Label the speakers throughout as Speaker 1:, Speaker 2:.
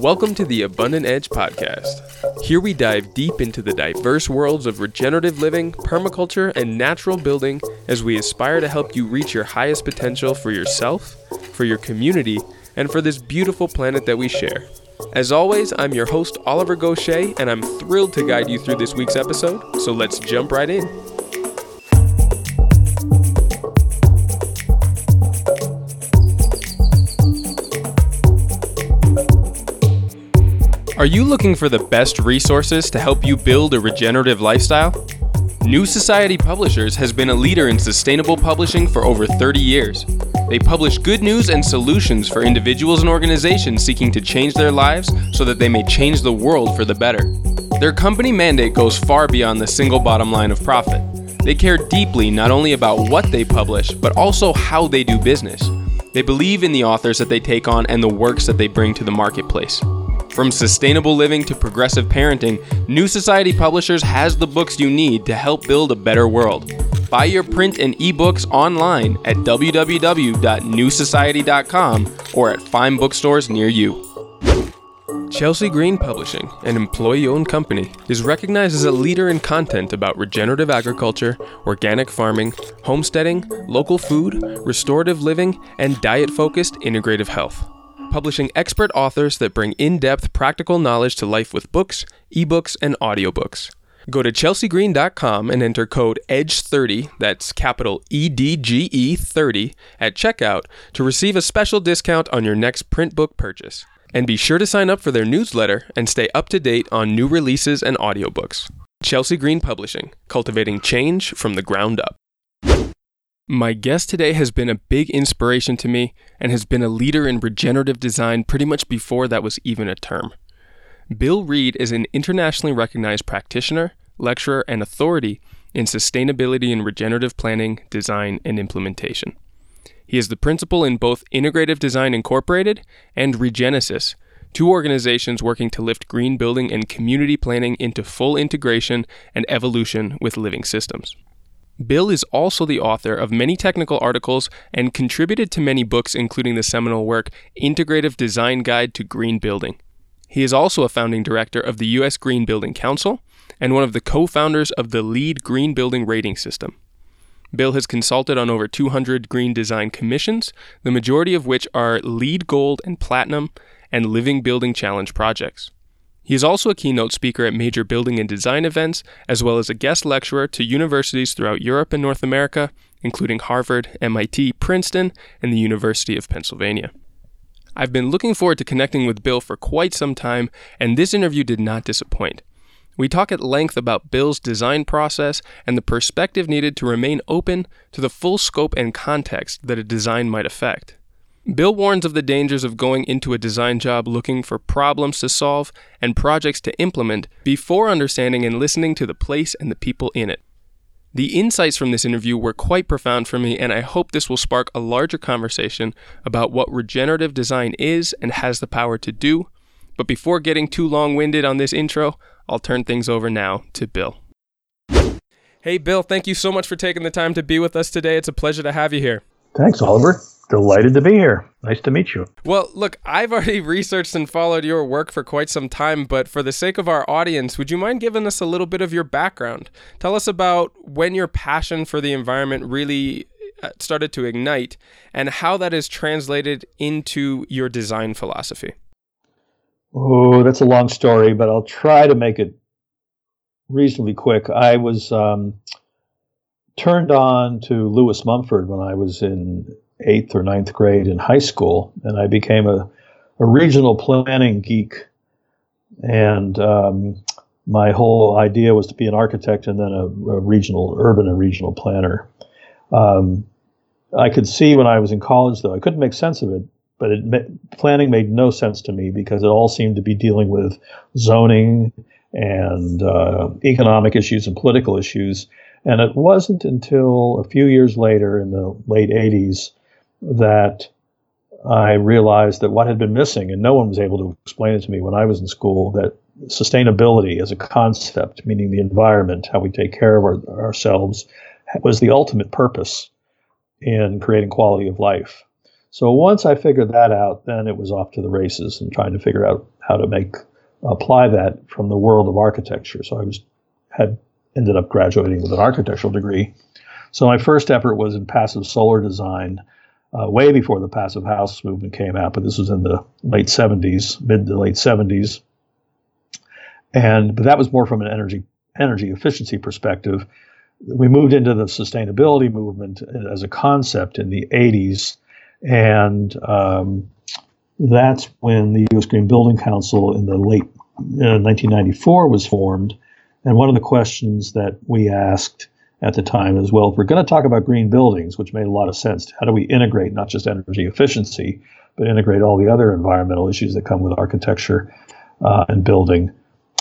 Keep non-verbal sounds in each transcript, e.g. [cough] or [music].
Speaker 1: Welcome to the Abundant Edge podcast. Here we dive deep into the diverse worlds of regenerative living, permaculture, and natural building as we aspire to help you reach your highest potential for yourself, for your community, and for this beautiful planet that we share. As always, I'm your host, Oliver Goshey, and I'm thrilled to guide you through this week's episode, so let's jump right in. Are you looking for the best resources to help you build a regenerative lifestyle? New Society Publishers has been a leader in sustainable publishing for over 30 years. They publish good news and solutions for individuals and organizations seeking to change their lives so that they may change the world for the better. Their company mandate goes far beyond the single bottom line of profit. They care deeply not only about what they publish, but also how they do business. They believe in the authors that they take on and the works that they bring to the marketplace. From sustainable living to progressive parenting, New Society Publishers has the books you need to help build a better world. Buy your print and ebooks online at www.newsociety.com or at fine bookstores near you. Chelsea Green Publishing, an employee owned company, is recognized as a leader in content about regenerative agriculture, organic farming, homesteading, local food, restorative living, and diet focused integrative health publishing expert authors that bring in depth practical knowledge to life with books, ebooks, and audiobooks. Go to chelseagreen.com and enter code EDGE30, that's capital E D G E 30, at checkout to receive a special discount on your next print book purchase. And be sure to sign up for their newsletter and stay up to date on new releases and audiobooks. Chelsea Green Publishing, cultivating change from the ground up. My guest today has been a big inspiration to me and has been a leader in regenerative design pretty much before that was even a term. Bill Reed is an internationally recognized practitioner, lecturer, and authority in sustainability and regenerative planning, design, and implementation. He is the principal in both Integrative Design Incorporated and Regenesis, two organizations working to lift green building and community planning into full integration and evolution with living systems. Bill is also the author of many technical articles and contributed to many books, including the seminal work Integrative Design Guide to Green Building. He is also a founding director of the U.S. Green Building Council and one of the co founders of the LEED Green Building Rating System. Bill has consulted on over 200 green design commissions, the majority of which are LEED Gold and Platinum and Living Building Challenge projects. He is also a keynote speaker at major building and design events, as well as a guest lecturer to universities throughout Europe and North America, including Harvard, MIT, Princeton, and the University of Pennsylvania. I've been looking forward to connecting with Bill for quite some time, and this interview did not disappoint. We talk at length about Bill's design process and the perspective needed to remain open to the full scope and context that a design might affect. Bill warns of the dangers of going into a design job looking for problems to solve and projects to implement before understanding and listening to the place and the people in it. The insights from this interview were quite profound for me, and I hope this will spark a larger conversation about what regenerative design is and has the power to do. But before getting too long winded on this intro, I'll turn things over now to Bill. Hey, Bill, thank you so much for taking the time to be with us today. It's a pleasure to have you here.
Speaker 2: Thanks, Oliver. Delighted to be here. Nice to meet you.
Speaker 1: Well, look, I've already [laughs] researched and followed your work for quite some time, but for the sake of our audience, would you mind giving us a little bit of your background? Tell us about when your passion for the environment really uh, started to ignite and how that is translated into your design philosophy.
Speaker 2: Oh, that's a long story, but I'll try to make it reasonably quick. I was um, turned on to Lewis Mumford when I was in eighth or ninth grade in high school, and I became a, a regional planning geek. And um, my whole idea was to be an architect and then a, a regional, urban and regional planner. Um, I could see when I was in college, though, I couldn't make sense of it, but it, planning made no sense to me because it all seemed to be dealing with zoning and uh, economic issues and political issues. And it wasn't until a few years later, in the late 80s, that I realized that what had been missing, and no one was able to explain it to me when I was in school, that sustainability as a concept, meaning the environment, how we take care of our, ourselves, was the ultimate purpose in creating quality of life. So once I figured that out, then it was off to the races and trying to figure out how to make apply that from the world of architecture. So I was had ended up graduating with an architectural degree. So my first effort was in passive solar design, uh, way before the passive house movement came out, but this was in the late 70s, mid to late 70s. And but that was more from an energy energy efficiency perspective. We moved into the sustainability movement as a concept in the 80s, and um, that's when the U.S. Green Building Council in the late uh, 1994 was formed. And one of the questions that we asked at the time is, well, if we're going to talk about green buildings, which made a lot of sense, how do we integrate not just energy efficiency, but integrate all the other environmental issues that come with architecture uh, and building?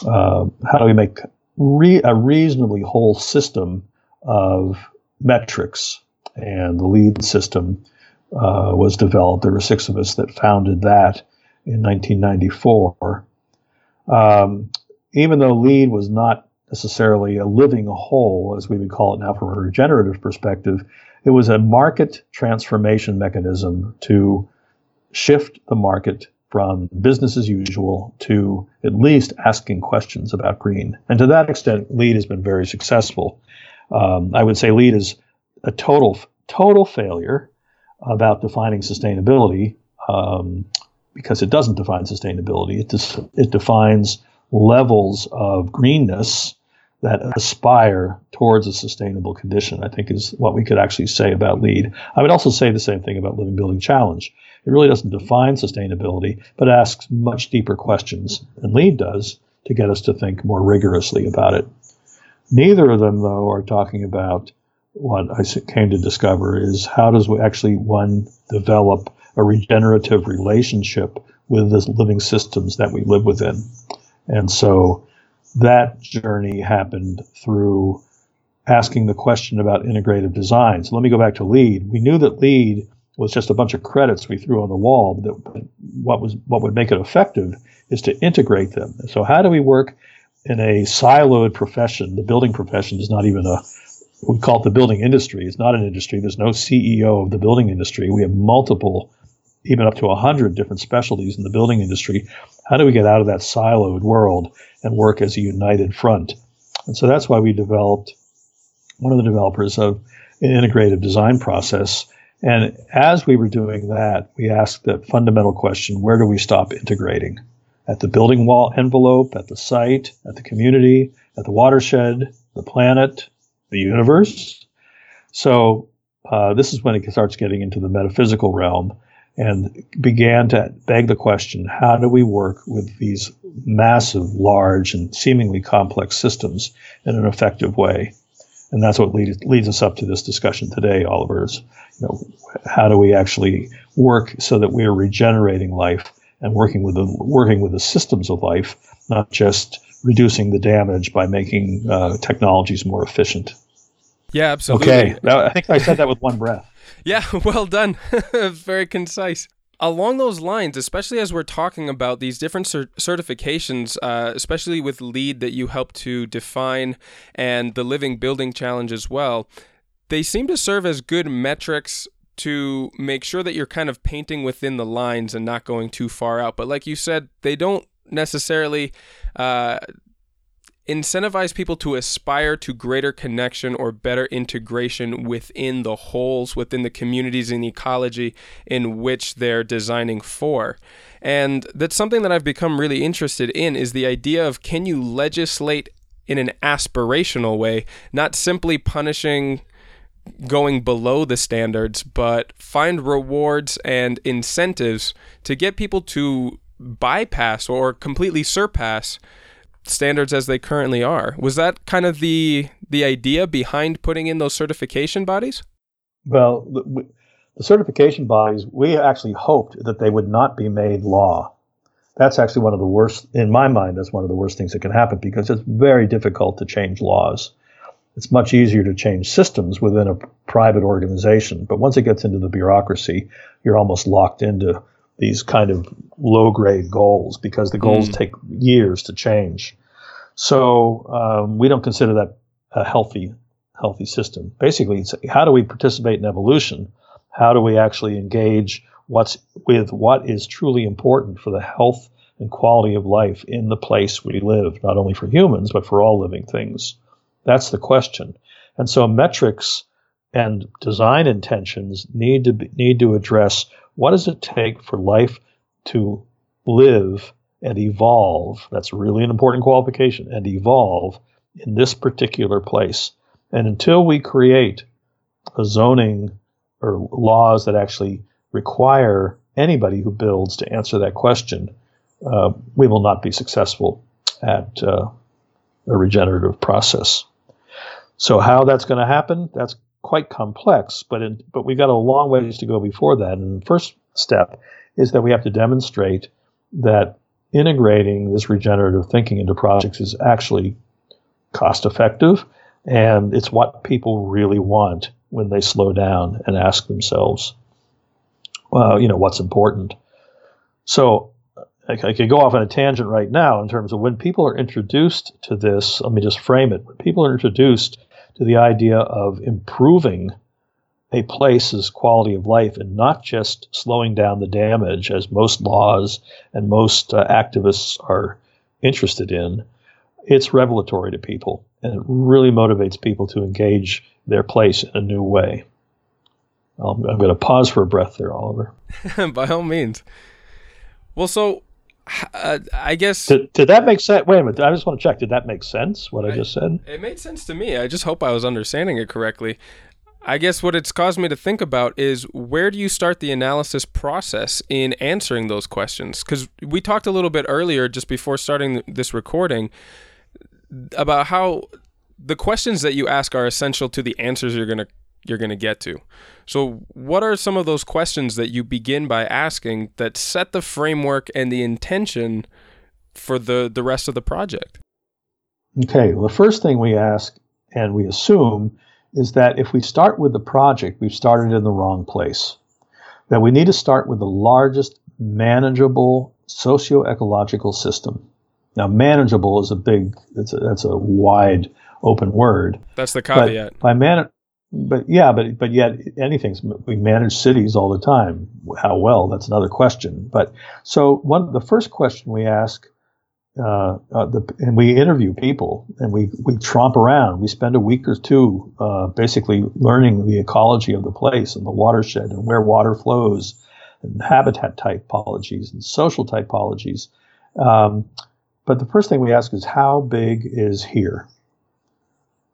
Speaker 2: Uh, how do we make re- a reasonably whole system of metrics? And the LEED system uh, was developed. There were six of us that founded that in 1994. Um, even though LEED was not necessarily a living whole, as we would call it now from a regenerative perspective, it was a market transformation mechanism to shift the market from business as usual to at least asking questions about green. And to that extent, LEED has been very successful. Um, I would say LEED is a total total failure about defining sustainability um, because it doesn't define sustainability. It, it defines levels of greenness that aspire towards a sustainable condition, I think is what we could actually say about LEED. I would also say the same thing about Living Building Challenge. It really doesn't define sustainability, but asks much deeper questions than LEED does to get us to think more rigorously about it. Neither of them, though, are talking about what I came to discover is how does actually one develop a regenerative relationship with the living systems that we live within. And so that journey happened through asking the question about integrative design. So let me go back to LEED. We knew that LEED was just a bunch of credits we threw on the wall. That what was what would make it effective is to integrate them. So how do we work in a siloed profession? The building profession is not even a we call it the building industry. It's not an industry. There's no CEO of the building industry. We have multiple, even up to 100 different specialties in the building industry. How do we get out of that siloed world and work as a united front? And so that's why we developed one of the developers of an integrative design process. And as we were doing that, we asked the fundamental question where do we stop integrating? At the building wall envelope, at the site, at the community, at the watershed, the planet, the universe. So uh, this is when it starts getting into the metaphysical realm and began to beg the question how do we work with these massive, large, and seemingly complex systems in an effective way? And that's what lead, leads us up to this discussion today, Oliver. Is, you know, how do we actually work so that we are regenerating life and working with the working with the systems of life, not just reducing the damage by making uh, technologies more efficient.
Speaker 1: Yeah, absolutely.
Speaker 2: Okay, I think I said that with one breath.
Speaker 1: Yeah, [laughs] well done. [laughs] Very concise. Along those lines, especially as we're talking about these different cert- certifications, uh, especially with LEED that you help to define and the Living Building Challenge as well, they seem to serve as good metrics to make sure that you're kind of painting within the lines and not going too far out. But like you said, they don't necessarily uh, incentivize people to aspire to greater connection or better integration within the wholes, within the communities and ecology in which they're designing for. And that's something that I've become really interested in is the idea of can you legislate in an aspirational way, not simply punishing going below the standards, but find rewards and incentives to get people to bypass or completely surpass standards as they currently are. Was that kind of the the idea behind putting in those certification bodies?
Speaker 2: Well, the, the certification bodies, we actually hoped that they would not be made law. That's actually one of the worst, in my mind, that's one of the worst things that can happen because it's very difficult to change laws. It's much easier to change systems within a private organization, but once it gets into the bureaucracy, you're almost locked into these kind of low grade goals because the goals mm. take years to change. So um, we don't consider that a healthy healthy system. Basically, it's how do we participate in evolution? How do we actually engage what's with what is truly important for the health and quality of life in the place we live, not only for humans, but for all living things. That's the question. And so metrics and design intentions need to be, need to address what does it take for life to live and evolve. That's really an important qualification and evolve in this particular place. And until we create a zoning or laws that actually require anybody who builds to answer that question, uh, we will not be successful at uh, a regenerative process. So how that's going to happen, that's quite complex, but in, but we've got a long ways to go before that. And the first step is that we have to demonstrate that integrating this regenerative thinking into projects is actually cost effective and it's what people really want when they slow down and ask themselves well you know what's important so I, I could go off on a tangent right now in terms of when people are introduced to this let me just frame it when people are introduced to the idea of improving a place's quality of life and not just slowing down the damage, as most laws and most uh, activists are interested in. It's revelatory to people, and it really motivates people to engage their place in a new way. I'm, I'm going to pause for a breath there, Oliver. [laughs]
Speaker 1: By all means. Well, so uh, I guess.
Speaker 2: Did, did, that make sense? Wait a minute. I just want to check. Did that make sense? What I, I just said?
Speaker 1: It made sense to me. I just hope I was understanding it correctly. I guess what it's caused me to think about is where do you start the analysis process in answering those questions? Because we talked a little bit earlier, just before starting this recording, about how the questions that you ask are essential to the answers you're gonna you're gonna get to. So, what are some of those questions that you begin by asking that set the framework and the intention for the the rest of the project?
Speaker 2: Okay, well, the first thing we ask and we assume is that if we start with the project, we've started in the wrong place. That we need to start with the largest manageable socio-ecological system. Now, manageable is a big, that's a, that's a wide open word.
Speaker 1: That's the caveat.
Speaker 2: But by man, but yeah, but but yet anything's we manage cities all the time. How well? That's another question. But so one the first question we ask uh, uh, the, and we interview people and we, we tromp around. We spend a week or two uh, basically learning the ecology of the place and the watershed and where water flows and habitat typologies and social typologies. Um, but the first thing we ask is how big is here?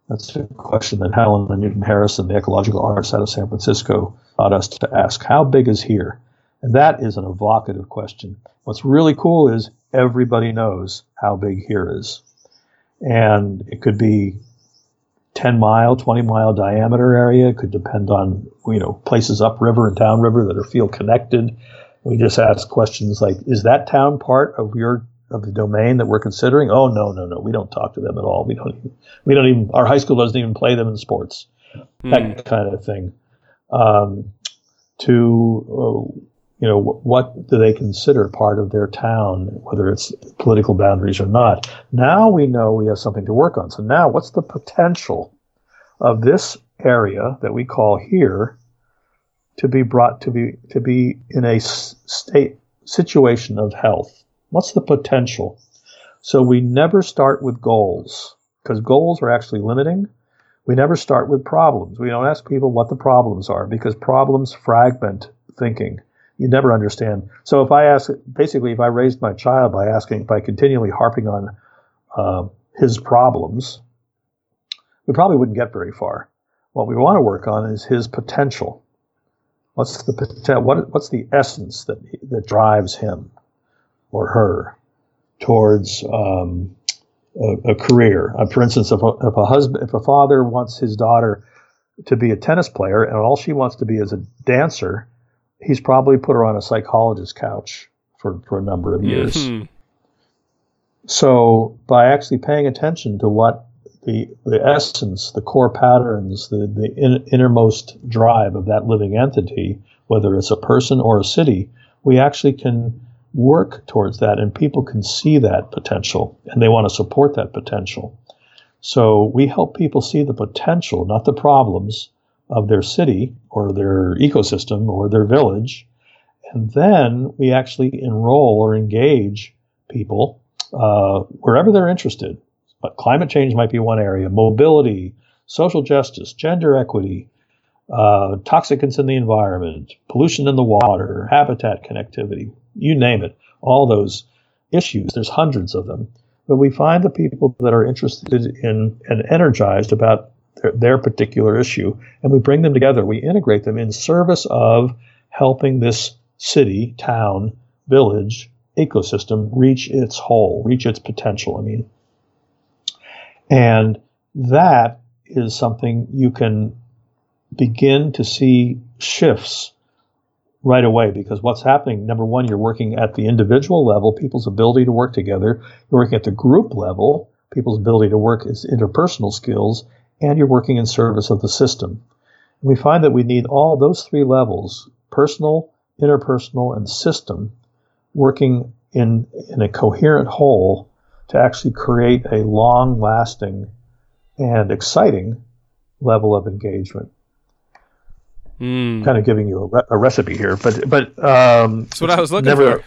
Speaker 2: That's a question that Helen and Newton Harrison, the ecological artists out of San Francisco, taught us to ask. How big is here? And that is an evocative question. What's really cool is everybody knows how big here is. And it could be 10 mile, 20 mile diameter area. It could depend on, you know, places upriver and downriver that are feel connected. We just ask questions like, is that town part of your of the domain that we're considering? Oh no, no, no. We don't talk to them at all. We don't even, we don't even our high school doesn't even play them in sports. Mm. That kind of thing. Um, to uh, you know, what do they consider part of their town, whether it's political boundaries or not. Now we know we have something to work on. So now what's the potential of this area that we call here to be brought to be to be in a state situation of health? What's the potential? So we never start with goals because goals are actually limiting. We never start with problems. We don't ask people what the problems are because problems fragment thinking you never understand. So if I ask, basically, if I raised my child by asking, by continually harping on uh, his problems, we probably wouldn't get very far. What we want to work on is his potential. What's the what, what's the essence that that drives him or her towards um, a, a, career? Uh, for instance, if a, if a husband, if a father wants his daughter to be a tennis player and all she wants to be is a dancer, he's probably put her on a psychologist's couch for, for a number of years. Mm-hmm. So by actually paying attention to what the, the essence, the core patterns, the, the in, innermost drive of that living entity, whether it's a person or a city, we actually can work towards that and people can see that potential and they want to support that potential. So we help people see the potential, not the problems, of their city or their ecosystem or their village And then we actually enroll or engage people uh, wherever they're interested. But climate change might be one area, mobility, social justice, gender equity, uh, toxicants in the environment, pollution in the water, habitat connectivity, you name it, all those issues. There's hundreds of them. But we find the people that are interested in and energized about their, their particular issue, and we bring them together. We integrate them in service of helping this city, town, village, ecosystem reach its whole, reach its potential. I mean, and that is something you can begin to see shifts right away because what's happening number one you're working at the individual level people's ability to work together. You're working at the group level people's ability to work as interpersonal skills and you're working in service of the system. And we find that we need all those three levels personal interpersonal and system working in in a coherent whole to actually create a long lasting and exciting level of engagement Mm. Kind of giving you a, re- a, recipe here, but but um,
Speaker 1: that's what I was looking never, for.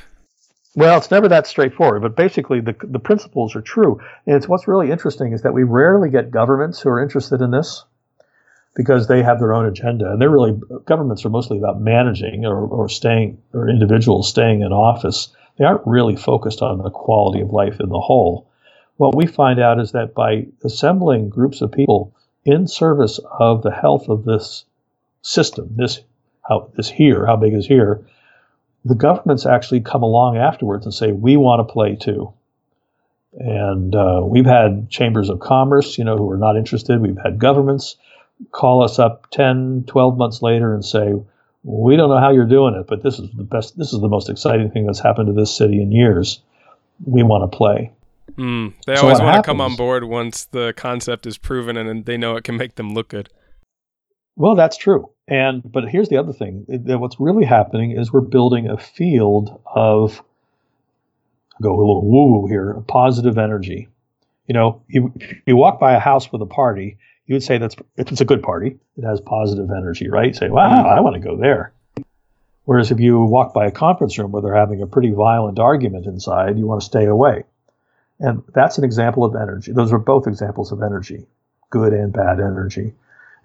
Speaker 2: Well, it's never that straightforward, but basically the the principles are true. And it's what's really interesting is that we rarely get governments who are interested in this because they have their own agenda, and they're really governments are mostly about managing or, or staying or individuals staying in office. They aren't really focused on the quality of life in the whole. What we find out is that by assembling groups of people in service of the health of this system, this how this here, how big is here, the governments actually come along afterwards and say, we want to play too. And uh, we've had chambers of commerce, you know, who are not interested. We've had governments call us up 10, 12 months later and say, we don't know how you're doing it, but this is the best, this is the most exciting thing that's happened to this city in years. We want to play.
Speaker 1: Mm, they so always want happens, to come on board once the concept is proven and they know it can make them look good.
Speaker 2: Well, that's true. And but here's the other thing: that what's really happening is we're building a field of I'll go a little woo woo here, positive energy. You know, you you walk by a house with a party, you would say that's it's a good party, it has positive energy, right? say, wow, mm-hmm. I want to go there. Whereas if you walk by a conference room where they're having a pretty violent argument inside, you want to stay away. And that's an example of energy. Those are both examples of energy, good and bad energy.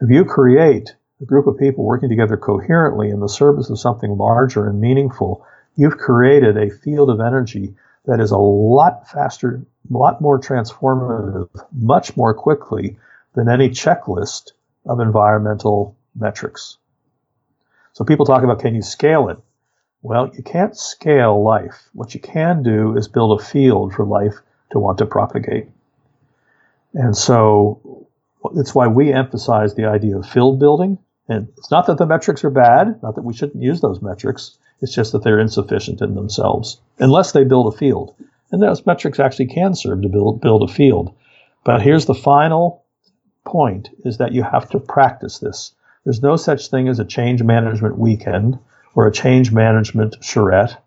Speaker 2: If you create a group of people working together coherently in the service of something larger and meaningful, you've created a field of energy that is a lot faster, a lot more transformative, much more quickly than any checklist of environmental metrics. So people talk about can you scale it? Well, you can't scale life. What you can do is build a field for life to want to propagate. And so it's why we emphasize the idea of field building. And it's not that the metrics are bad, not that we shouldn't use those metrics. It's just that they're insufficient in themselves, unless they build a field. And those metrics actually can serve to build, build a field. But here's the final point is that you have to practice this. There's no such thing as a change management weekend or a change management charrette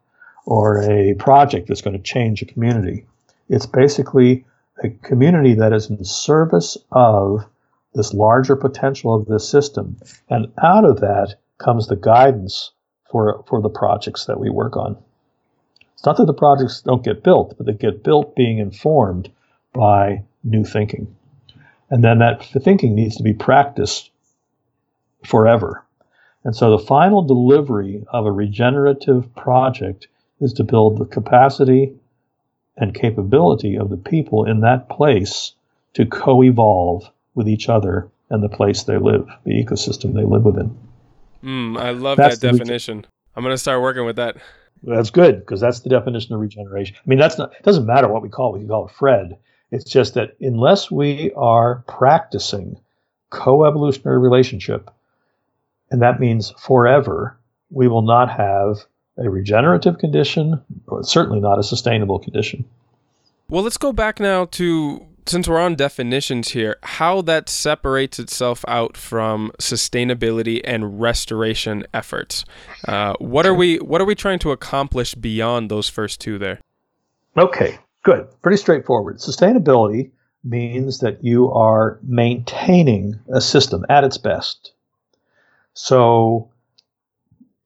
Speaker 2: or a project that's going to change a community. It's basically a community that is in service of this larger potential of this system. And out of that comes the guidance for, for the projects that we work on. It's not that the projects don't get built, but they get built being informed by new thinking. And then that thinking needs to be practiced forever. And so the final delivery of a regenerative project is to build the capacity and capability of the people in that place to co evolve with each other and the place they live, the ecosystem they live within.
Speaker 1: Mm, I love that's that definition. Regen- I'm going to start working with that.
Speaker 2: That's good because that's the definition of regeneration. I mean, that's not. It doesn't matter what we call it. We can call it Fred. It's just that unless we are practicing co-evolutionary relationship, and that means forever, we will not have a regenerative condition, or certainly not a sustainable condition.
Speaker 1: Well, let's go back now to since we're on definitions here, how that separates itself out from sustainability and restoration efforts. Uh, what are we What are we trying to accomplish beyond those first two there?
Speaker 2: Okay, good. Pretty straightforward. Sustainability means that you are maintaining a system at its best. So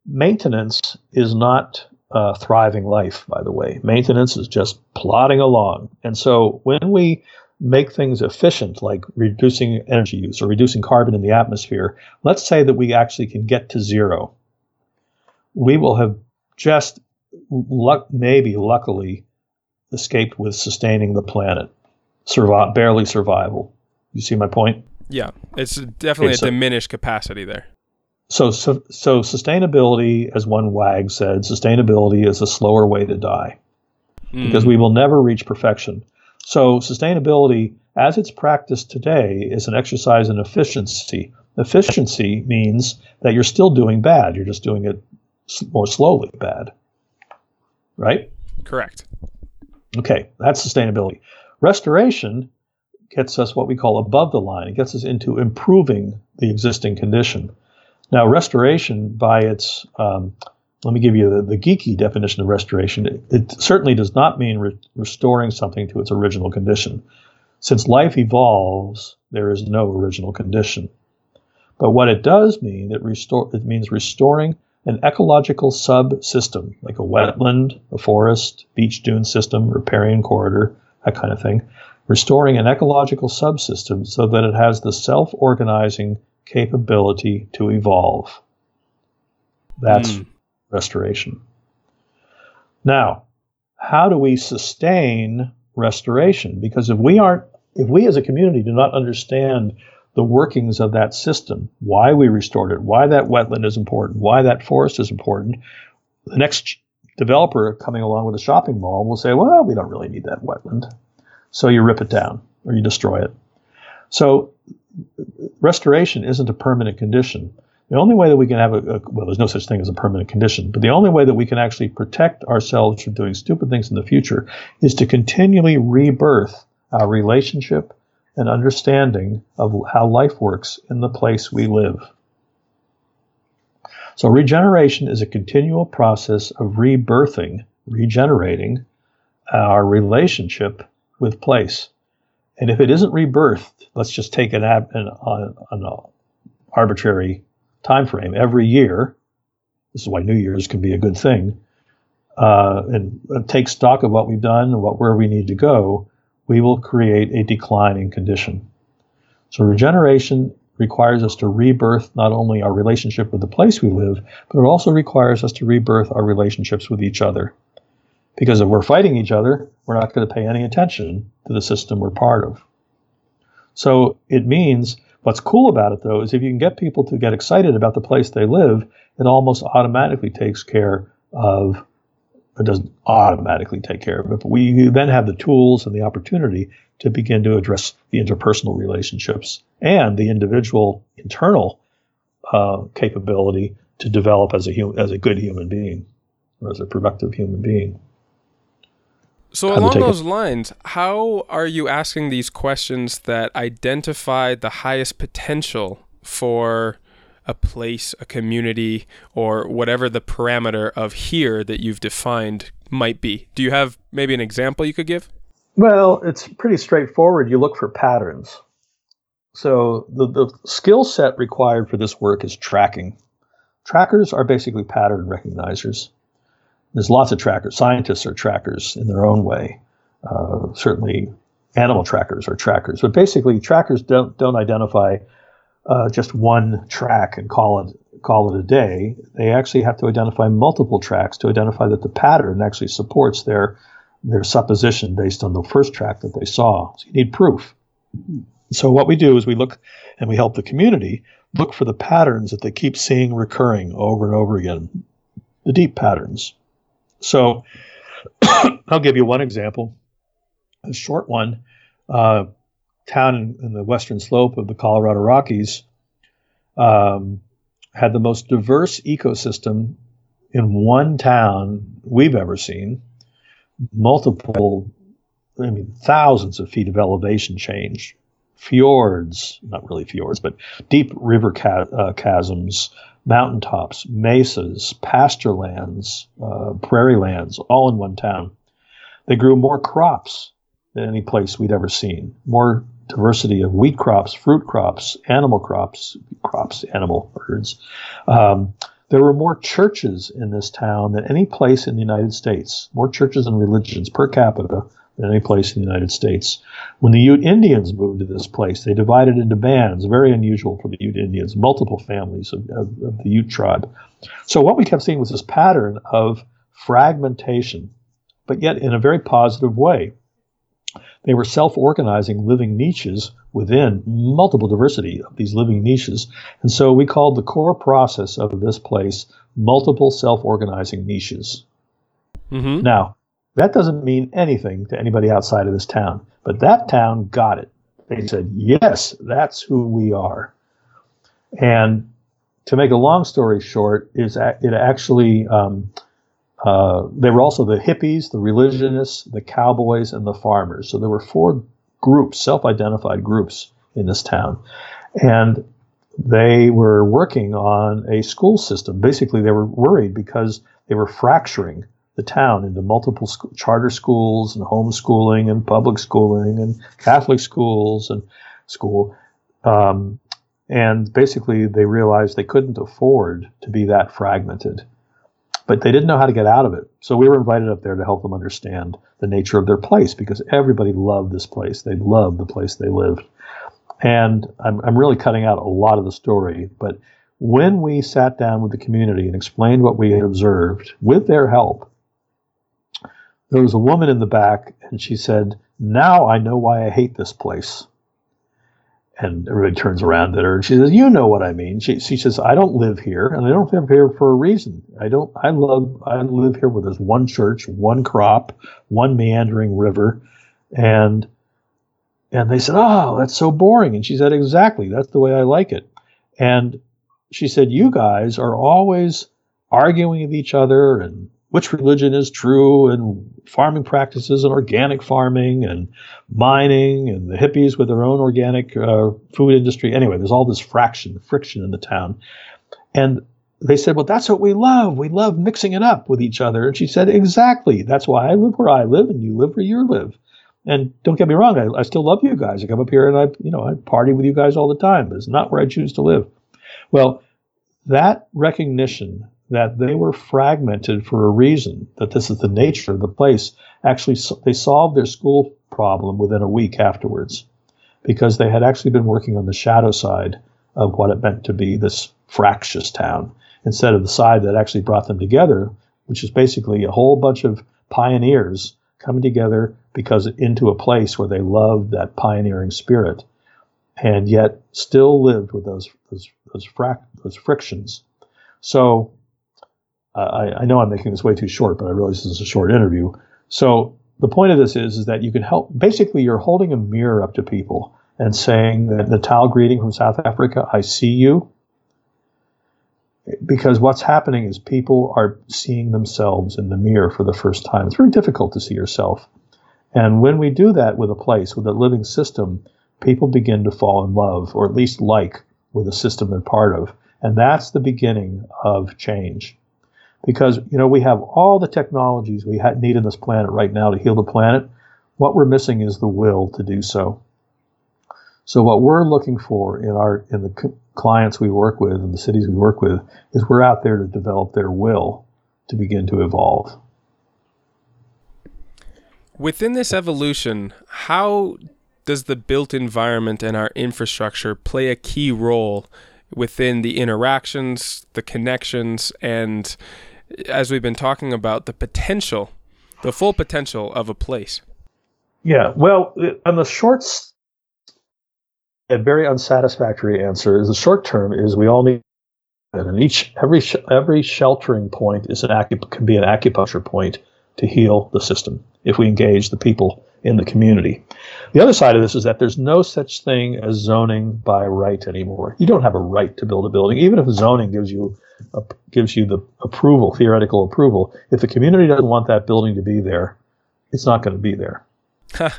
Speaker 2: maintenance is not uh, thriving life, by the way. Maintenance is just plodding along. And so when we make things efficient, like reducing energy use or reducing carbon in the atmosphere, let's say that we actually can get to zero. We will have just luck, maybe luckily escaped with sustaining the planet, survive, barely survival. You see my point?
Speaker 1: Yeah, it's definitely okay, so, a diminished capacity there.
Speaker 2: So, so, so sustainability, as one wag said, sustainability is a slower way to die mm. because we will never reach perfection. So, sustainability, as it's practiced today, is an exercise in efficiency. Efficiency means that you're still doing bad, you're just doing it more slowly bad. Right?
Speaker 1: Correct.
Speaker 2: Okay, that's sustainability. Restoration gets us what we call above the line. It gets us into improving the existing condition. Now, restoration, by its, um, let me give you the, the, geeky definition of restoration. It, it certainly does not mean re- restoring something to its original condition. Since life evolves, there is no original condition. But what it does mean, it, restore, it means restoring an ecological subsystem, like a wetland, a forest, beach dune system, riparian corridor, that kind of thing, restoring an ecological subsystem so that it has the self organizing capability to evolve. That's mm. restoration. Now, how do we sustain restoration? Because if we aren't, if we as a community do not understand the workings of that system, why we restored it, why that wetland is important, why that forest is important, the next developer coming along with a shopping mall will say, well, we don't really need that wetland. So you rip it down or you destroy it. So restoration isn't a permanent condition. The only way that we can have a, a, well, there's no such thing as a permanent condition, but the only way that we can actually protect ourselves from doing stupid things in the future is to continually rebirth our relationship and understanding of how life works in the place we live. So, regeneration is a continual process of rebirthing, regenerating our relationship with place. And if it isn't rebirthed, let's just take an, an, an, arbitrary time frame every year. This is why New Year's can be a good thing. Uh, and, and take stock of what we've done and what where we need to go. We will create a declining condition. So regeneration requires us to rebirth not only our relationship with the place we live, but it also requires us to rebirth our relationships with each other. Because if we're fighting each other, we're not going to pay any attention to the system we're part of. So it means what's cool about it, though, is if you can get people to get excited about the place they live, it almost automatically takes care of, it doesn't automatically take care of it, but we then have the tools and the opportunity to begin to address the interpersonal relationships and the individual internal uh, capability to develop as a, as a good human being or as a productive human being.
Speaker 1: So along those lines, how are you asking these questions that identify the highest potential for a place, a community, or whatever the parameter of here that you've defined might be? Do you have maybe an example you could give?
Speaker 2: Well, it's pretty straightforward. You look for patterns. So the, the skill set required for this work is tracking. Trackers are basically pattern recognizers. There's lots of trackers. Scientists are trackers in their own way. Uh, certainly, animal trackers are trackers. But basically, trackers don't don't identify uh, just one track and call it call it a day. They actually have to identify multiple tracks to identify that the pattern actually supports their their supposition based on the first track that they saw. So you need proof. So what we do is we look and we help the community look for the patterns that they keep seeing recurring over and over again, the deep patterns. So [coughs] I'll give you one example, a short one. Uh, town in, in, the western slope of the Colorado Rockies um, had the most diverse ecosystem in one town we've ever seen. Multiple, I mean, thousands of feet of elevation change, fjords, not really fjords, but deep river ca- uh, chasms, mountaintops, mesas, pasture lands, uh, prairie lands, all in one town. They grew more crops than any place we'd ever seen. More diversity of wheat crops, fruit crops, animal crops, crops, animal birds. Um, there were more churches in this town than any place in the United States, more churches and religions per capita than any place in the United States. When the Ute Indians moved to this place, they divided into bands, very unusual for the Ute Indians, multiple families of, of, of the Ute tribe. So what we kept seeing was this pattern of fragmentation, but yet in a very positive way. They were self organizing living niches within multiple diversity of these living niches. And so we called the core process of this place multiple self organizing niches. Mm-hmm. Now, that doesn't mean anything to anybody outside of this town, but that town got it. They said, yes, that's who we are. And to make a long story short, is it actually um, uh, they were also the hippies, the religionists, the cowboys, and the farmers. So there were four groups, self-identified groups in this town, and they were working on a school system. Basically, they were worried because they were fracturing the town into multiple charter schools and homeschooling and public schooling and Catholic schools and school. Um, and basically, they realized they couldn't afford to be that fragmented. But they didn't know how to get out of it. So we were invited up there to help them understand the nature of their place because everybody loved this place. They loved the place they lived. And I'm, I'm really cutting out a lot of the story. But when we sat down with the community and explained what we had observed with their help, there was a woman in the back and she said, Now I know why I hate this place. And everybody turns around at her and she says, "You know what I mean." She, she says, "I don't live here, and I don't live here for a reason. I don't. I love. I live here where there's one church, one crop, one meandering river, and and they said, "Oh, that's so boring." And she said, "Exactly. That's the way I like it." And she said, "You guys are always arguing with each other and which religion is true and farming practices and organic farming and mining and the hippies with their own organic uh, food industry. Anyway, there's all this fraction, friction in the town. And they said, Well, that's what we love. We love mixing it up with each other. And she said, Exactly. That's why I live where I live and you live where you live. And don't get me wrong, I, I still love you guys. I come up here and I, you know, I party with you guys all the time, but it's not where I choose to live. Well, that recognition that they were fragmented for a reason, that this is the nature of the place. Actually, they solved their school problem within a week afterwards because they had actually been working on the shadow side of what it meant to be this fractious town instead of the side that actually brought them together, which is basically a whole bunch of pioneers coming together because into a place where they loved that pioneering spirit and yet still lived with those those those, frac- those frictions. So I, I, know I'm making this way too short, but I realize this is a short interview. So the point of this is, is that you can help. Basically, you're holding a mirror up to people and saying that the Natal greeting from South Africa, I see you. Because what's happening is people are seeing themselves in the mirror for the first time. It's very difficult to see yourself. And when we do that with a place, with a living system, people begin to fall in love, or at least like, with a system they're part of. And that's the beginning of change because you know we have all the technologies we need in this planet right now to heal the planet. What we're missing is the will to do so. So what we're looking for in our in the c- clients we work with and the cities we work with is we're out there to develop their will to begin to evolve.
Speaker 1: Within this evolution, how does the built environment and our infrastructure play a key role within the interactions, the connections, and as we've been talking about, the potential, the full potential of a place.
Speaker 2: Yeah, well, on the short, a very unsatisfactory answer is the short term is we all need, and each every every sheltering point is an acu- can be an acupuncture point to heal the system if we engage the people in the community. The other side of this is that there's no such thing as zoning by right anymore. You don't have a right to build a building, even if zoning gives you a, gives you the approval, theoretical approval. If the community doesn't want that building to be there, it's not going to be there.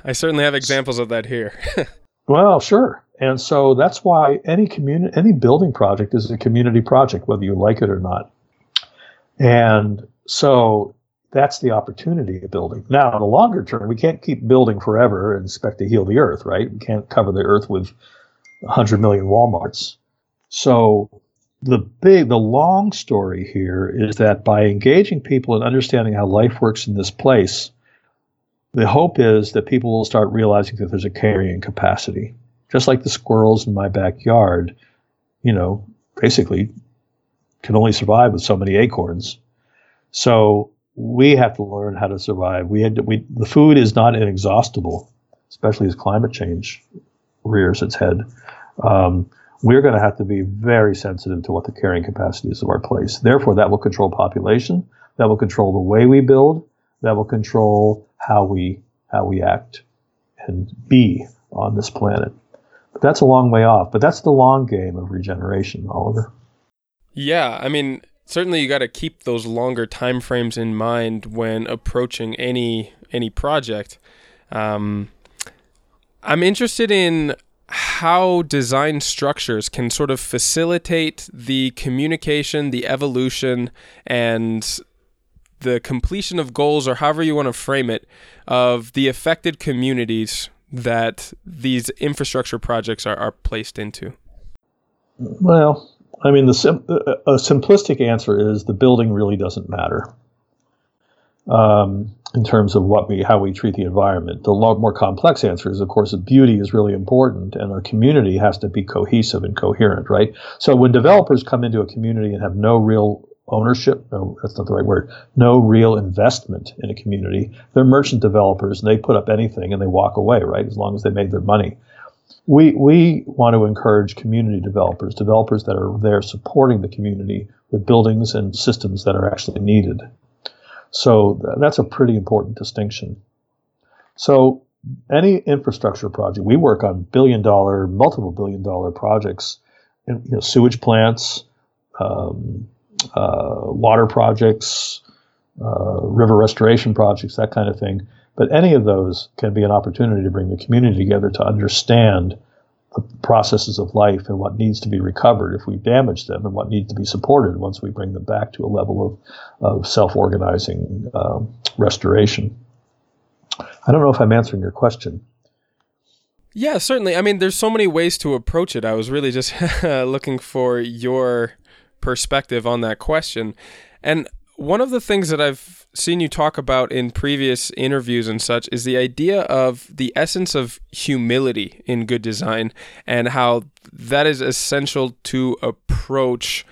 Speaker 1: I certainly have examples of that here. [laughs]
Speaker 2: well, sure. And so that's why any community, any building project is a community project, whether you like it or not. And so that's the opportunity of building. Now, in the longer term, we can't keep building forever and expect to heal the earth, right? We can't cover the earth with 100 million Walmarts. So the big, the long story here is that by engaging people and understanding how life works in this place, the hope is that people will start realizing that there's a carrying capacity. Just like the squirrels in my backyard, you know, basically can only survive with so many acorns. So we have to learn how to survive. We had to, we the food is not inexhaustible, especially as climate change rears its head. Um, we're going to have to be very sensitive to what the carrying capacity is of our place. Therefore, that will control population. That will control the way we build. That will control how we how we act and be on this planet. But that's a long way off. But that's the long game of regeneration, Oliver.
Speaker 1: Yeah, I mean, certainly you got to keep those longer time frames in mind when approaching any any project. Um, I'm interested in how design structures can sort of facilitate the communication, the evolution, and the completion of goals, or however you want to frame it, of the affected communities that these infrastructure projects are, are placed into?
Speaker 2: Well, I mean, the sim- a simplistic answer is the building really doesn't matter um, in terms of what we how we treat the environment. The lot more complex answer is, of course, that beauty is really important, and our community has to be cohesive and coherent, right? So when developers come into a community and have no real ownership, no, that's not the right word, no real investment in a community, they're merchant developers and they put up anything and they walk away, right? As long as they made their money. We, we want to encourage community developers, developers that are there supporting the community with buildings and systems that are actually needed. So that's a pretty important distinction. So any infrastructure project, we work on billion dollar, multiple billion dollar projects, you know, sewage plants, um, uh, water projects, uh, river restoration projects, that kind of thing. But any of those can be an opportunity to bring the community together to understand the processes of life and what needs to be recovered if we damage them and what needs to be supported once we bring them back to a level of, of self organizing um, restoration. I don't know if I'm answering your question.
Speaker 1: Yeah, certainly. I mean, there's so many ways to approach it. I was really just [laughs] looking for your perspective on that question. And one of the things that I've seen you talk about in previous interviews and such is the idea of the essence of humility in good design and how that is essential to approach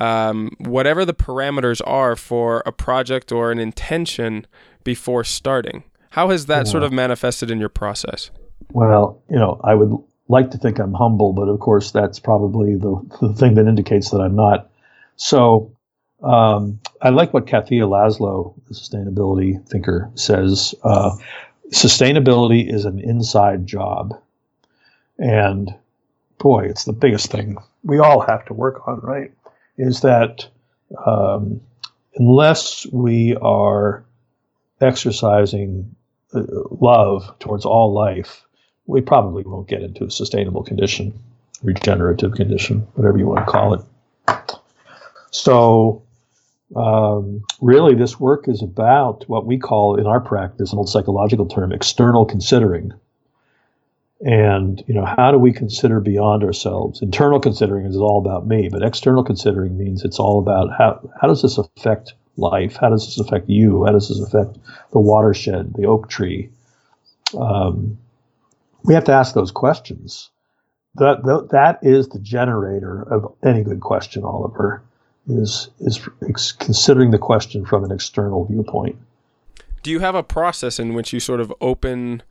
Speaker 1: um, whatever the parameters are for a project or an intention before starting. How has that sort of manifested in your process?
Speaker 2: Well, you know, I would like to think I'm humble, but of course, that's probably the, the thing that indicates that I'm not. So, um, I like what Kathia Laszlo, the sustainability thinker, says. Uh, sustainability is an inside job. And boy, it's the biggest thing we all have to work on, right? Is that um, unless we are exercising uh, love towards all life, we probably won't get into a sustainable condition, regenerative condition, whatever you want to call it. So, um, really, this work is about what we call in our practice, an old psychological term, external considering. And you know, how do we consider beyond ourselves? Internal considering is all about me, but external considering means it's all about how how does this affect life? How does this affect you? How does this affect the watershed, the oak tree? Um, we have to ask those questions. That, that, that is the generator of any good question, Oliver, is, is considering the question from an external viewpoint.
Speaker 1: Do you have a process in which you sort of open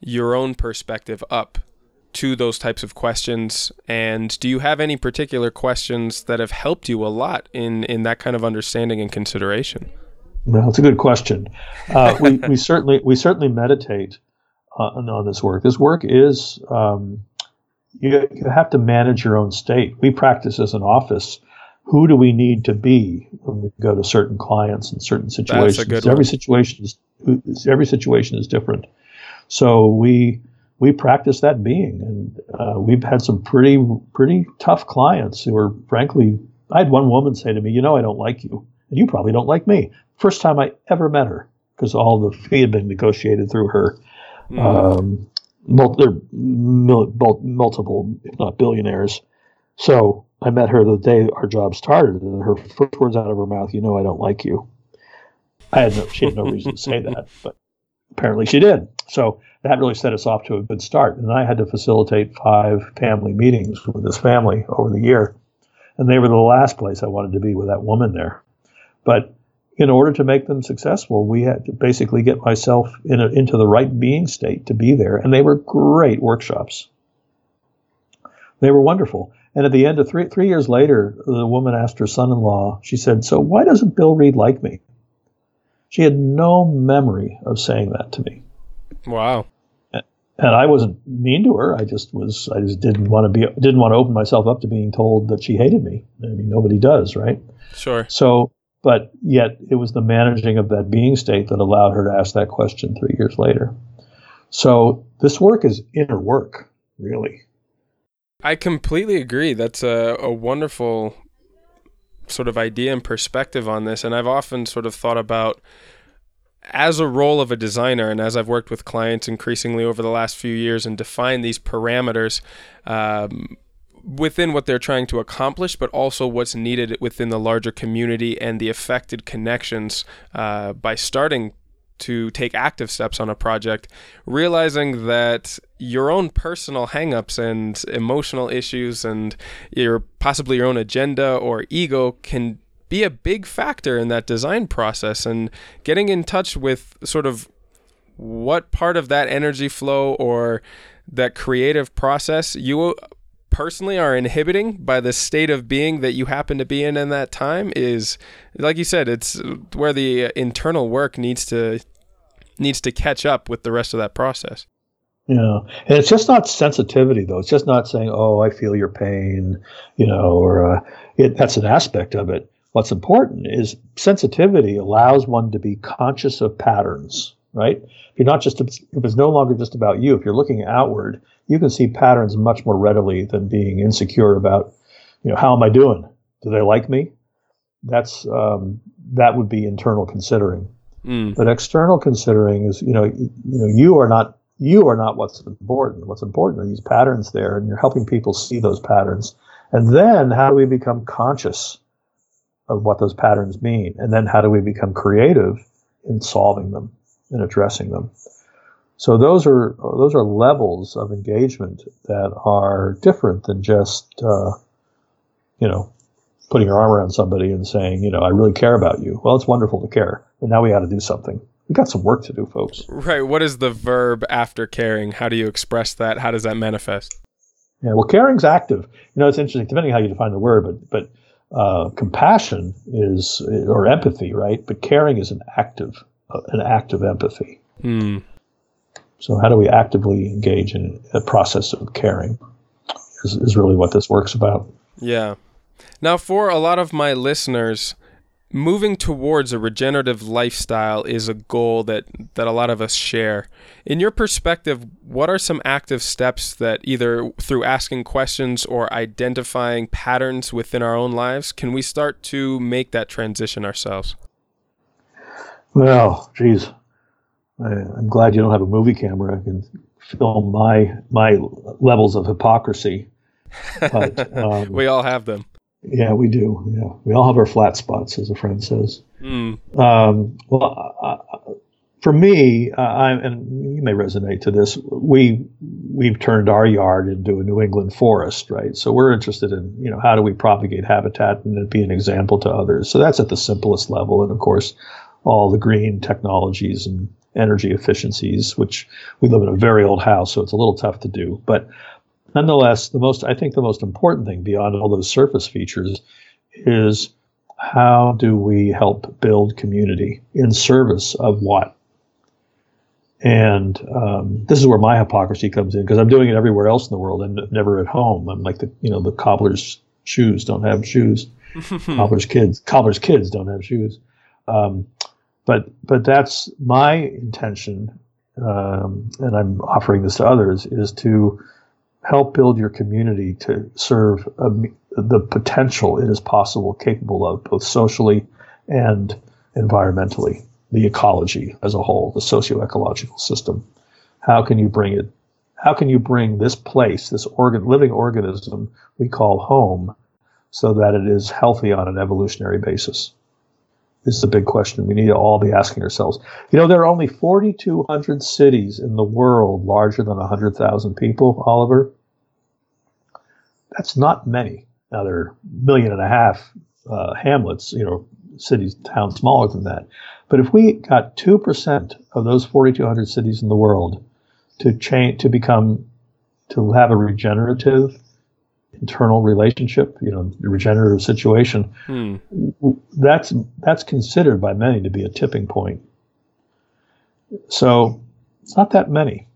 Speaker 1: your own perspective up to those types of questions? And do you have any particular questions that have helped you a lot in, in that kind of understanding and consideration?
Speaker 2: Well, it's a good question. Uh, we, we [laughs] certainly we certainly meditate uh, on this work. This work is um, you, you have to manage your own state. We practice as an office. Who do we need to be when we go to certain clients in certain situations? every situation is every situation is different. So we we practice that being, and uh, we've had some pretty pretty tough clients who are frankly. I had one woman say to me, "You know, I don't like you, and you probably don't like me." First time I ever met her, because all the [laughs] fee had been negotiated through her Mm. Um, mul- multiple, if not billionaires. So I met her the day our job started, and her first words out of her mouth, "You know, I don't like you." I had no, she had no reason to say that, but apparently she did. So that really set us off to a good start. And I had to facilitate five family meetings with this family over the year, and they were the last place I wanted to be with that woman there. But in order to make them successful, we had to basically get myself in a, into the right being state to be there. And they were great workshops. They were wonderful. And at the end of three, three years later, the woman asked her son in law, she said, So why doesn't Bill Reed like me? She had no memory of saying that to me.
Speaker 1: Wow.
Speaker 2: And I wasn't mean to her. I just was. I just didn't want to be. Didn't want to open myself up to being told that she hated me. I mean, nobody does, right?
Speaker 1: Sure.
Speaker 2: So but yet it was the managing of that being state that allowed her to ask that question three years later. So this work is inner work, really.
Speaker 1: I completely agree. That's a, a wonderful sort of idea and perspective on this. And I've often sort of thought about as a role of a designer, and as I've worked with clients increasingly over the last few years and defined these parameters, um, within what they're trying to accomplish, but also what's needed within the larger community and the affected connections uh, by starting to take active steps on a project, realizing that your own personal hangups and emotional issues and your possibly your own agenda or ego can be a big factor in that design process and getting in touch with sort of what part of that energy flow or that creative process you personally are inhibiting by the state of being that you happen to be in in that time is like you said it's where the internal work needs to needs to catch up with the rest of that process
Speaker 2: yeah and it's just not sensitivity though it's just not saying oh i feel your pain you know or uh, it, that's an aspect of it what's important is sensitivity allows one to be conscious of patterns right if you're not just if it's no longer just about you if you're looking outward you can see patterns much more readily than being insecure about, you know, how am I doing? Do they like me? That's um, that would be internal considering. Mm. But external considering is, you know, you, you know, you are not you are not what's important. What's important are these patterns there, and you're helping people see those patterns. And then how do we become conscious of what those patterns mean? And then how do we become creative in solving them and addressing them? So those are those are levels of engagement that are different than just uh, you know putting your arm around somebody and saying you know I really care about you. Well, it's wonderful to care, but now we got to do something. We got some work to do, folks.
Speaker 1: Right. What is the verb after caring? How do you express that? How does that manifest?
Speaker 2: Yeah. Well, caring's active. You know, it's interesting depending how you define the word, but but uh, compassion is or empathy, right? But caring is an active uh, an active empathy.
Speaker 1: Mm.
Speaker 2: So, how do we actively engage in a process of caring? Is, is really what this work's about.
Speaker 1: Yeah. Now, for a lot of my listeners, moving towards a regenerative lifestyle is a goal that, that a lot of us share. In your perspective, what are some active steps that either through asking questions or identifying patterns within our own lives can we start to make that transition ourselves?
Speaker 2: Well, geez, I, am glad you don't have a movie camera. I can film my my levels of hypocrisy. [laughs]
Speaker 1: But, um, we all have them.
Speaker 2: Yeah, we do. Yeah, we all have our flat spots, as a friend says.
Speaker 1: Mm.
Speaker 2: Um, well, uh, for me, uh, I, and you may resonate to this. We we've turned our yard into a New England forest, right? So we're interested in you know how do we propagate habitat and be an example to others. So that's at the simplest level, and of course, all the green technologies and energy efficiencies, which we live in a very old house, so it's a little tough to do. But nonetheless, the most I think the most important thing beyond all those surface features is how do we help build community in service of what? And um, this is where my hypocrisy comes in because I'm doing it everywhere else in the world and never at home. I'm like the you know the cobbler's shoes don't have shoes. [laughs] cobbler's kids cobbler's kids don't have shoes. Um, but but that's my intention, um, and I'm offering this to others, is to help build your community to serve a, the potential it is possible, capable of, both socially and environmentally, the ecology as a whole, the socio-ecological system. How can you bring it? how can you bring this place, this organ, living organism we call home, so that it is healthy on an evolutionary basis? This is the big question we need to all be asking ourselves. You know, there are only 4,200 cities in the world larger than 100,000 people, Oliver. That's not many. Now, there are a million and a half uh, hamlets, you know, cities, towns smaller than that. But if we got 2% of those 4,200 cities in the world to change, to become, to have a regenerative internal relationship, you know, regenerative situation, hmm. that's, that's considered by many to be a tipping point. So it's not that many.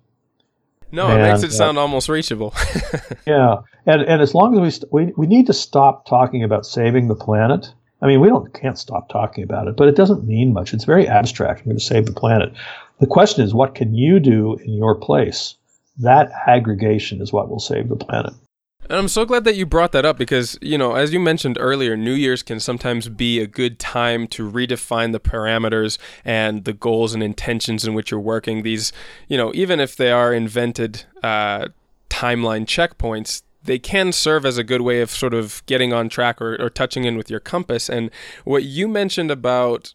Speaker 1: No, and, it makes it uh, sound uh, almost reachable. [laughs]
Speaker 2: yeah, and and as long as we, st- we we need to stop talking about saving the planet I mean, we don't can't stop talking about it, but it doesn't mean much. It's very abstract. I'm going to save the planet. The question is, what can you do in your place? That aggregation is what will save the planet.
Speaker 1: And I'm so glad that you brought that up because, you know, as you mentioned earlier, New Year's can sometimes be a good time to redefine the parameters and the goals and intentions in which you're working. These, you know, even if they are invented uh, timeline checkpoints, they can serve as a good way of sort of getting on track or, or touching in with your compass. And what you mentioned about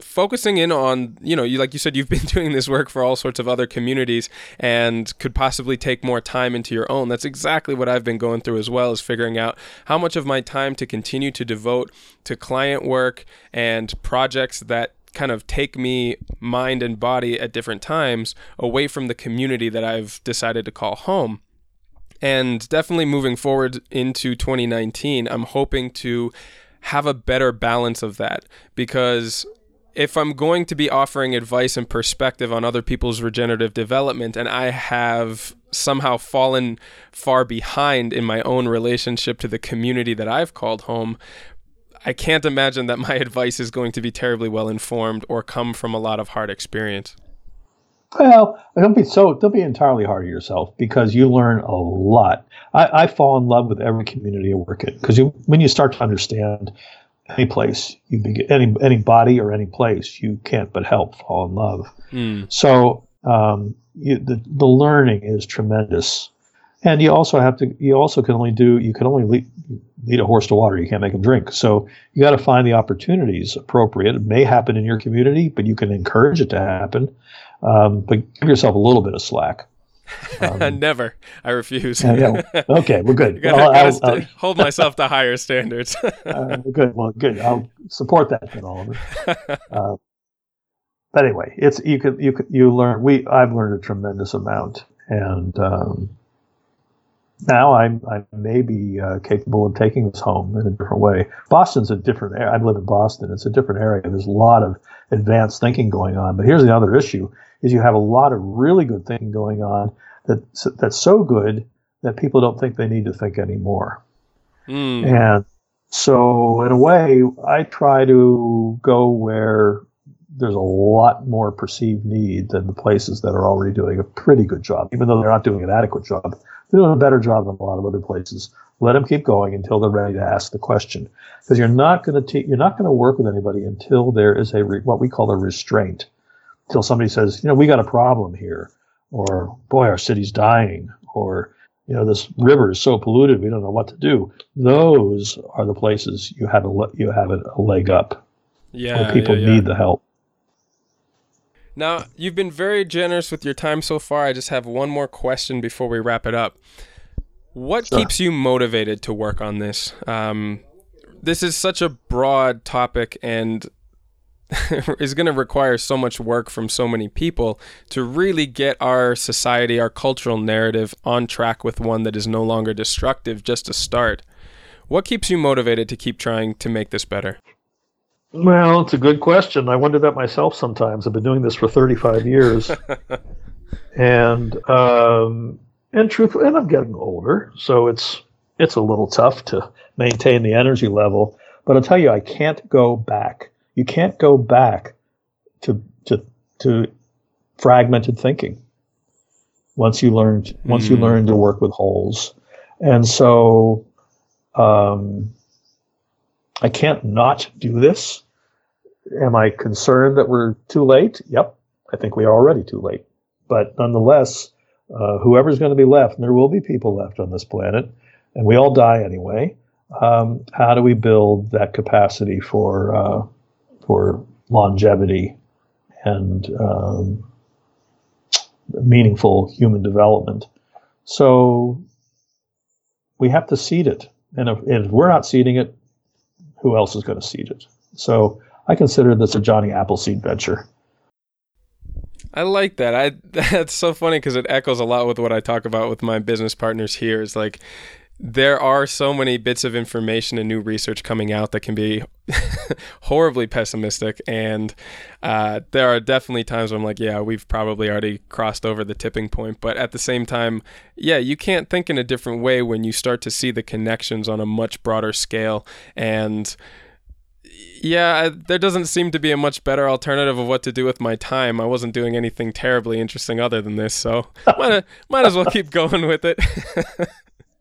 Speaker 1: focusing in on you know you like you said you've been [laughs] doing this work for all sorts of other communities and could possibly take more time into your own. That's exactly what I've been going through as well as figuring out how much of my time to continue to devote to client work and projects that kind of take me mind and body at different times away from the community that I've decided to call home. And definitely moving forward into 2019, I'm hoping to have a better balance of that because if I'm going to be offering advice and perspective on other people's regenerative development and I have somehow fallen far behind in my own relationship to the community that I've called home, I can't imagine that my [laughs] advice is going to be terribly well informed or come from a lot of hard experience.
Speaker 2: Well, don't be so don't be entirely hard on yourself because you learn a lot. I, I fall in love with every community I work in because when you start to understand any place you begin, any any body or any place, you can't but help fall in love. Mm. So um, you, the the learning is tremendous, and you also have to you also can only do you can only lead, lead a horse to water. You can't make him drink. So you got to find the opportunities appropriate. It may happen in your community, but you can encourage it to happen. Um, but give yourself a little bit of slack.
Speaker 1: Um, [laughs] Never. I refuse.
Speaker 2: yeah, Okay, we're good. [laughs]
Speaker 1: gotta, well, gotta I'll, I'll, [laughs] hold myself to higher standards.
Speaker 2: uh, good. Well, good. I'll support that, then, Oliver. Uh, but anyway, it's you could you could you learn. We I've learned a tremendous amount, and um, now I'm I may be uh, capable of taking this home in a different way. Boston's a different area. I live in Boston. It's a different area. There's a lot of advanced thinking going on. But here's the other issue: is you have a lot of really good thinking going on that that's so good that people don't think they need to think anymore. Mm. And so, in a way, I try to go where there's a lot more perceived need than the places that are already doing a pretty good job, even though they're not doing an adequate job. They're doing a better job than a lot of other places. Let them keep going until they're ready to ask the question, because you're not going to te- you're not going to work with anybody until there is a re- what we call a restraint. Until somebody says, you know, we got a problem here, or boy, our city's dying, or you know, this river is so polluted, we don't know what to do. Those are the places you have a you have a, a leg up.
Speaker 1: Yeah,
Speaker 2: where people
Speaker 1: yeah, yeah.
Speaker 2: need the help.
Speaker 1: Now, you've been very generous with your time so far. I just have one more question before we wrap it up. What sure. keeps you motivated to work on this? Um, this is such a broad topic and [laughs] is going to require so much work from so many people to really get our society, our cultural narrative on track with one that is no longer destructive just to start. What keeps you motivated to keep trying to make this better?
Speaker 2: Well, it's a good question. I wonder that myself sometimes. I've been doing this for 35 years, [laughs] and um, and truthfully, and I'm getting older, so it's it's a little tough to maintain the energy level. But I'll tell you, I can't go back. You can't go back to to to fragmented thinking. Once you learned, once mm. you hmm. learn to work with wholes, and so um, I can't not do this. Am I concerned that we're too late? Yep. I think we are already too late. But nonetheless, uh, whoever's going to be left, and there will be people left on this planet, and we all die anyway. Um, how do we build that capacity for uh, for longevity and um, meaningful human development? So we have to seed it, and if, if we're not seeding it, who else is going to seed it? So I consider this a Johnny Appleseed venture.
Speaker 1: I like that. I [laughs] that's so funny because it echoes a lot with what I talk about with my business partners here. Is like there are so many bits of information and new research coming out that can be [laughs] horribly pessimistic and uh, there are definitely times where i'm like yeah we've probably already crossed over the tipping point but at the same time yeah you can't think in a different way when you start to see the connections on a much broader scale and yeah, there doesn't seem to be a much better alternative of what to do with my time. I wasn't doing anything terribly interesting other than this, so [laughs] might, might as well keep going with it. [laughs]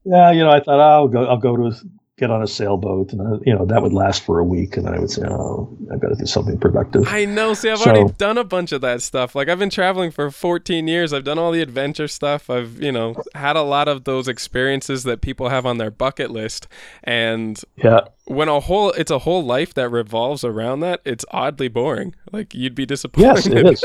Speaker 2: yeah, you know, I thought oh, I'll go. I'll go to get on a sailboat, and uh, you know that would last for a week, and then I would say, "Oh, I've got to do something productive."
Speaker 1: I know. See, I've so, already done a bunch of that stuff. Like I've been traveling for 14 years. I've done all the adventure stuff. I've you know had a lot of those experiences that people have on their bucket list, and
Speaker 2: yeah,
Speaker 1: when a whole it's a whole life that revolves around that, it's oddly boring. Like you'd be disappointed.
Speaker 2: Yes, it is.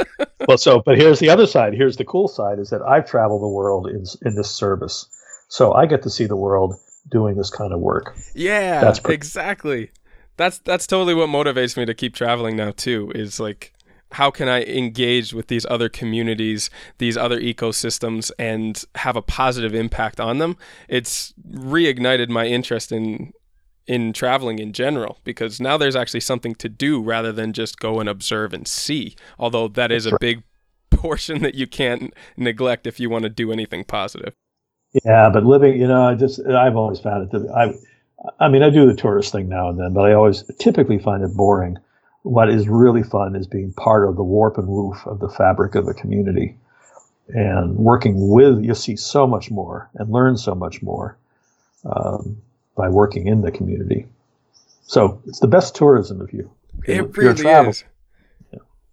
Speaker 2: well, so but here's the other side. Here's the cool side: is that I've traveled the world in in this service, so I get to see the world doing this kind of work.
Speaker 1: Yeah, that's pre- exactly. That's that's totally what motivates me to keep traveling now too. Is like how can I engage with these other communities, these other ecosystems, and have a positive impact on them? It's reignited my interest in in traveling in general because now there's actually something to do rather than just go and observe and see. Although that is a big [laughs] portion that you can't neglect if you want to do anything positive.
Speaker 2: Yeah, but living, you know, I just I've always found it to be. I, I mean, I do the tourist thing now and then, but I always typically find it boring. What is really fun is being part of the warp and woof of the fabric of a community, and working with. You see so much more and learn so much more um, by working in the community. So it's the best tourism if you.
Speaker 1: It really is.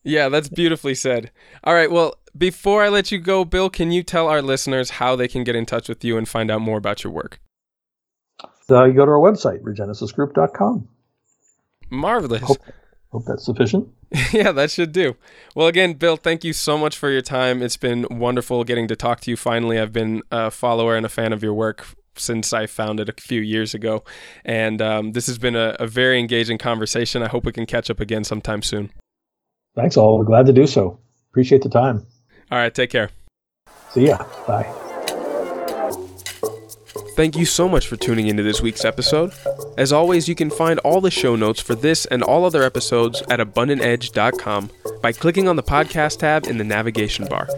Speaker 1: Yeah, that's beautifully said. All right, well, before I let you go, Bill, can you tell our listeners how they can get in touch with you and find out more about your work?
Speaker 2: Uh, you go to our website, regenesisgroup.com.
Speaker 1: Marvelous.
Speaker 2: Hope, hope that's sufficient. [laughs]
Speaker 1: yeah, that should do. Well, again, Bill, thank you so much for your time. It's been wonderful getting to talk to you finally. I've been a follower and a fan of your work since I found it a few years ago. And um, this has been a, a very engaging conversation. I hope we can catch up again sometime soon.
Speaker 2: Thanks, all. We're glad to do so. Appreciate the time.
Speaker 1: All right, take care.
Speaker 2: See ya. Bye.
Speaker 1: Thank you so much for tuning into this week's episode. As always, you can find all the show notes for this and all other episodes at abundantedge.com by clicking on the podcast tab in the navigation bar.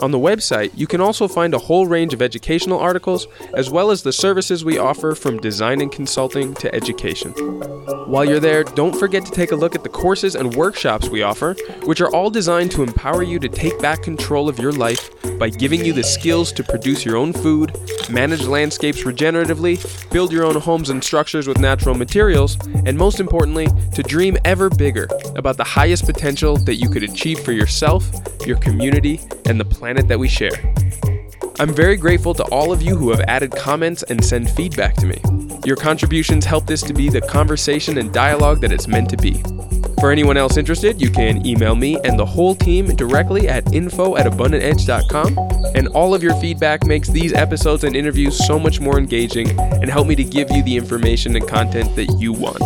Speaker 1: On the website, you can also find a whole range of educational articles, as well as the services we offer from design and consulting to education. While you're there, don't forget to take a look at the courses and workshops we offer, which are all designed to empower you to take back control of your life by giving you the skills to produce your own food, manage landscapes regeneratively, build your own homes and structures with natural materials, and most importantly, to dream ever bigger about the highest potential that you could achieve for yourself, your community, and the planet that we share. I'm very grateful to all of you who have added comments and send feedback to me. Your contributions help this to be the conversation and dialogue that it's meant to be. For anyone else interested, you can email me and the whole team directly at info at abundantedge.com. And all of your feedback makes these episodes and interviews so much more engaging and help me to give you the information and content that you want.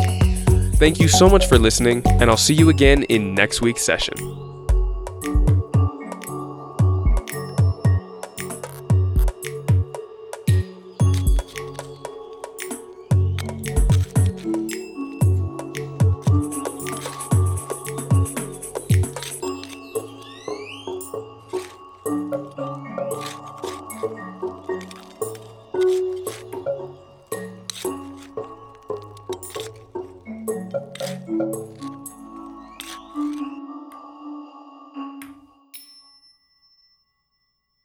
Speaker 1: Thank you so much for listening, and I'll see you again in next week's session.